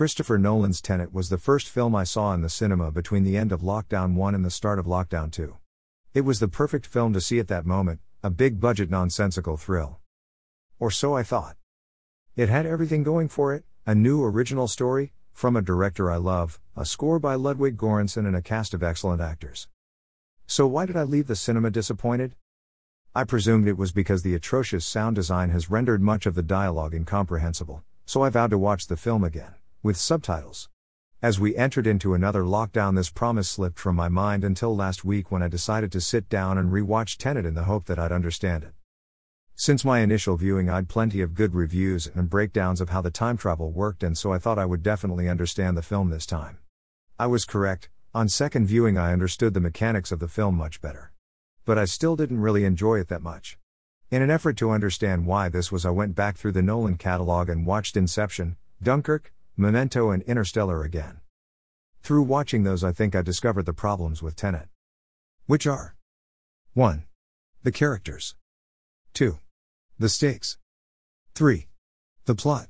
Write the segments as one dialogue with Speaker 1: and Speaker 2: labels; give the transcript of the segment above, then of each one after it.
Speaker 1: Christopher Nolan's Tenet was the first film I saw in the cinema between the end of Lockdown 1 and the start of Lockdown 2. It was the perfect film to see at that moment, a big budget nonsensical thrill. Or so I thought. It had everything going for it a new original story, from a director I love, a score by Ludwig Göransson, and a cast of excellent actors. So, why did I leave the cinema disappointed? I presumed it was because the atrocious sound design has rendered much of the dialogue incomprehensible, so I vowed to watch the film again, with subtitles. As we entered into another lockdown, this promise slipped from my mind until last week when I decided to sit down and rewatch Tenet in the hope that I'd understand it. Since my initial viewing, I'd plenty of good reviews and breakdowns of how the time travel worked, and so I thought I would definitely understand the film this time. I was correct, on second viewing, I understood the mechanics of the film much better. But I still didn't really enjoy it that much. In an effort to understand why this was, I went back through the Nolan catalog and watched Inception, Dunkirk, Memento, and Interstellar again. Through watching those, I think I discovered the problems with Tenet. Which are 1. The characters, 2. The stakes, 3. The plot.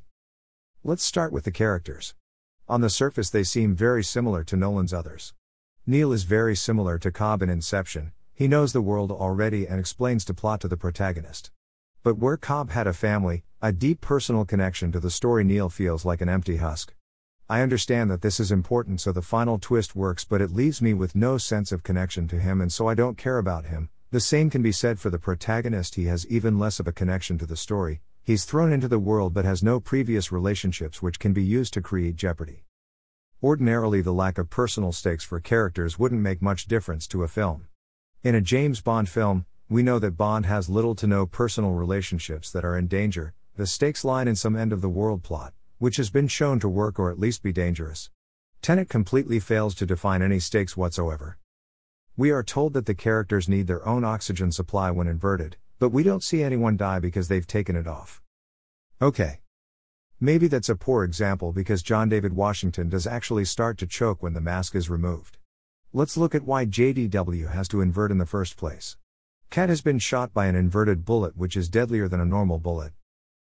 Speaker 1: Let's start with the characters. On the surface, they seem very similar to Nolan's others. Neil is very similar to Cobb in Inception, he knows the world already and explains the plot to the protagonist. But where Cobb had a family, a deep personal connection to the story, Neil feels like an empty husk. I understand that this is important so the final twist works, but it leaves me with no sense of connection to him, and so I don't care about him. The same can be said for the protagonist, he has even less of a connection to the story, He's thrown into the world but has no previous relationships which can be used to create jeopardy. Ordinarily, the lack of personal stakes for characters wouldn't make much difference to a film. In a James Bond film, we know that Bond has little to no personal relationships that are in danger, the stakes line in some end of the world plot, which has been shown to work or at least be dangerous. Tenet completely fails to define any stakes whatsoever. We are told that the characters need their own oxygen supply when inverted, but we don't see anyone die because they've taken it off. Okay. Maybe that's a poor example because John David Washington does actually start to choke when the mask is removed. Let's look at why JDW has to invert in the first place. Kat has been shot by an inverted bullet which is deadlier than a normal bullet.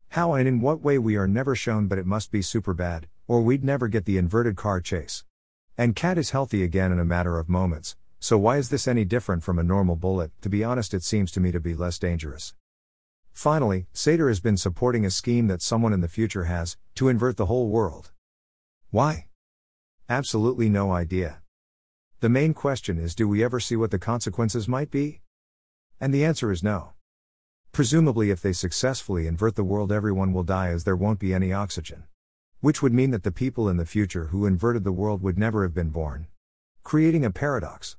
Speaker 1: How and in what way we are never shown, but it must be super bad, or we'd never get the inverted car chase. And Kat is healthy again in a matter of moments, so why is this any different from a normal bullet? To be honest, it seems to me to be less dangerous. Finally, Sator has been supporting a scheme that someone in the future has to invert the whole world. Why? Absolutely no idea. The main question is do we ever see what the consequences might be? And the answer is no. Presumably, if they successfully invert the world, everyone will die as there won't be any oxygen. Which would mean that the people in the future who inverted the world would never have been born. Creating a paradox.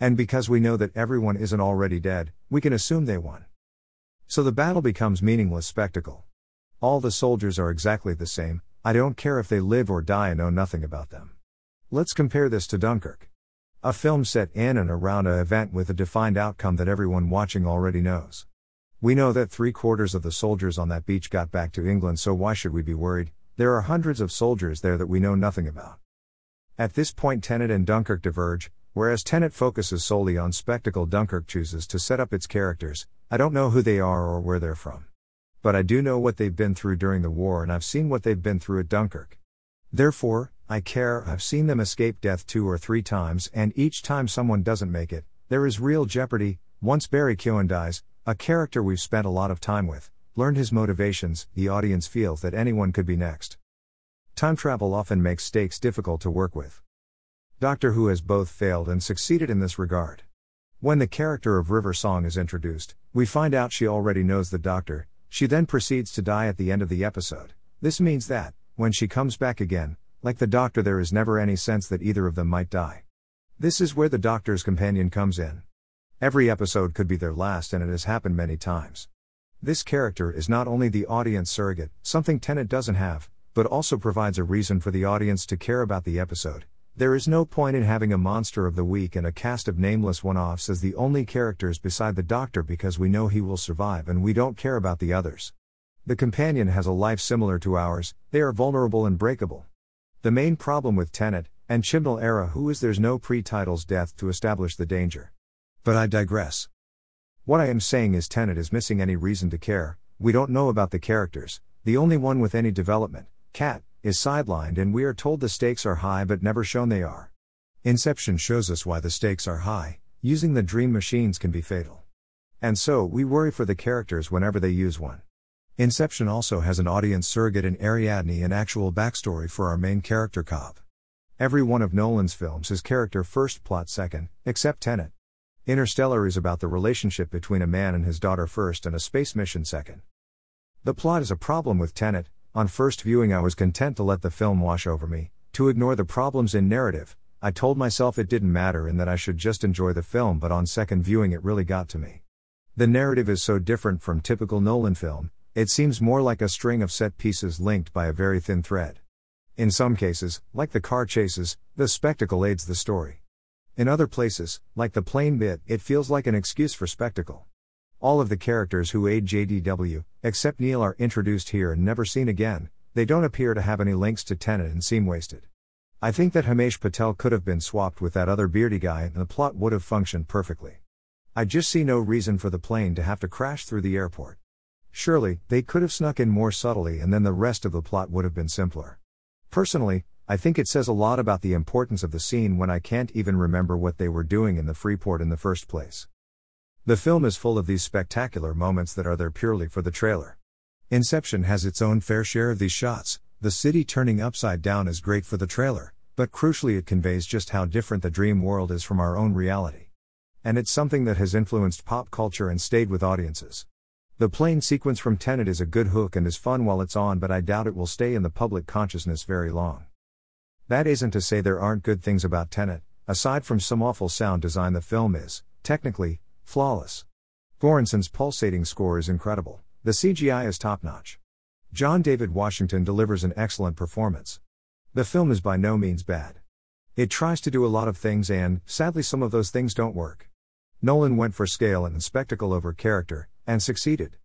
Speaker 1: And because we know that everyone isn't already dead, we can assume they won. So the battle becomes meaningless spectacle. All the soldiers are exactly the same, I don't care if they live or die, I know nothing about them. Let's compare this to Dunkirk. A film set in and around a event with a defined outcome that everyone watching already knows. We know that three quarters of the soldiers on that beach got back to England, so why should we be worried? There are hundreds of soldiers there that we know nothing about. At this point, Tenet and Dunkirk diverge, Whereas Tenet focuses solely on spectacle, Dunkirk chooses to set up its characters. I don't know who they are or where they're from. But I do know what they've been through during the war and I've seen what they've been through at Dunkirk. Therefore, I care, I've seen them escape death two or three times, and each time someone doesn't make it, there is real jeopardy. Once Barry Keoghan dies, a character we've spent a lot of time with, learned his motivations, the audience feels that anyone could be next. Time travel often makes stakes difficult to work with. Doctor Who has both failed and succeeded in this regard. When the character of River Song is introduced, we find out she already knows the Doctor, she then proceeds to die at the end of the episode. This means that, when she comes back again, like the Doctor, there is never any sense that either of them might die. This is where the Doctor's companion comes in. Every episode could be their last, and it has happened many times. This character is not only the audience surrogate, something Tenet doesn't have, but also provides a reason for the audience to care about the episode, there is no point in having a monster of the week and a cast of nameless one offs as the only characters beside the Doctor because we know he will survive and we don't care about the others. The companion has a life similar to ours, they are vulnerable and breakable. The main problem with Tenet, and Chibnall era who is there's no pre titles death to establish the danger. But I digress. What I am saying is Tenet is missing any reason to care, we don't know about the characters, the only one with any development, Kat, is sidelined and we are told the stakes are high but never shown they are. Inception shows us why the stakes are high, using the dream machines can be fatal. And so, we worry for the characters whenever they use one. Inception also has an audience surrogate in Ariadne and actual backstory for our main character Cobb. Every one of Nolan's films is character first, plot second, except Tenet. Interstellar is about the relationship between a man and his daughter first and a space mission second. The plot is a problem with Tenet. On first viewing, I was content to let the film wash over me, to ignore the problems in narrative. I told myself it didn't matter and that I should just enjoy the film, but on second viewing, it really got to me. The narrative is so different from typical Nolan film, it seems more like a string of set pieces linked by a very thin thread. In some cases, like the car chases, the spectacle aids the story. In other places, like the plane bit, it feels like an excuse for spectacle. All of the characters who aid JDW, except Neil, are introduced here and never seen again, they don't appear to have any links to Tenet and seem wasted. I think that Himesh Patel could have been swapped with that other beardy guy and the plot would have functioned perfectly. I just see no reason for the plane to have to crash through the airport. Surely, they could have snuck in more subtly and then the rest of the plot would have been simpler. Personally, I think it says a lot about the importance of the scene when I can't even remember what they were doing in the Freeport in the first place. The film is full of these spectacular moments that are there purely for the trailer. Inception has its own fair share of these shots, the city turning upside down is great for the trailer, but crucially it conveys just how different the dream world is from our own reality. And it's something that has influenced pop culture and stayed with audiences. The plane sequence from Tenet is a good hook and is fun while it's on, but I doubt it will stay in the public consciousness very long. That isn't to say there aren't good things about Tenet, aside from some awful sound design, the film is, technically, flawless. Göransson's pulsating score is incredible, the CGI is top notch. John David Washington delivers an excellent performance. The film is by no means bad. It tries to do a lot of things, and, sadly, some of those things don't work. Nolan went for scale and spectacle over character, and succeeded.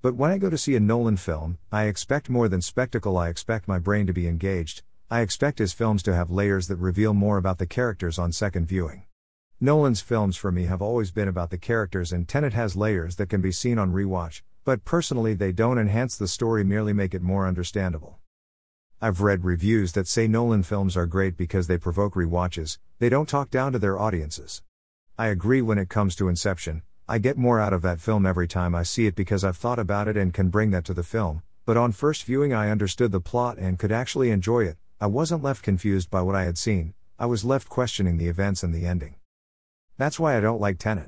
Speaker 1: But when I go to see a Nolan film, I expect more than spectacle, I expect my brain to be engaged, I expect his films to have layers that reveal more about the characters on second viewing. Nolan's films for me have always been about the characters, and Tenet has layers that can be seen on rewatch, but personally they don't enhance the story, merely make it more understandable. I've read reviews that say Nolan films are great because they provoke rewatches, they don't talk down to their audiences. I agree when it comes to Inception, I get more out of that film every time I see it because I've thought about it and can bring that to the film, but on first viewing I understood the plot and could actually enjoy it. I wasn't left confused by what I had seen, I was left questioning the events and the ending. That's why I don't like Tenet.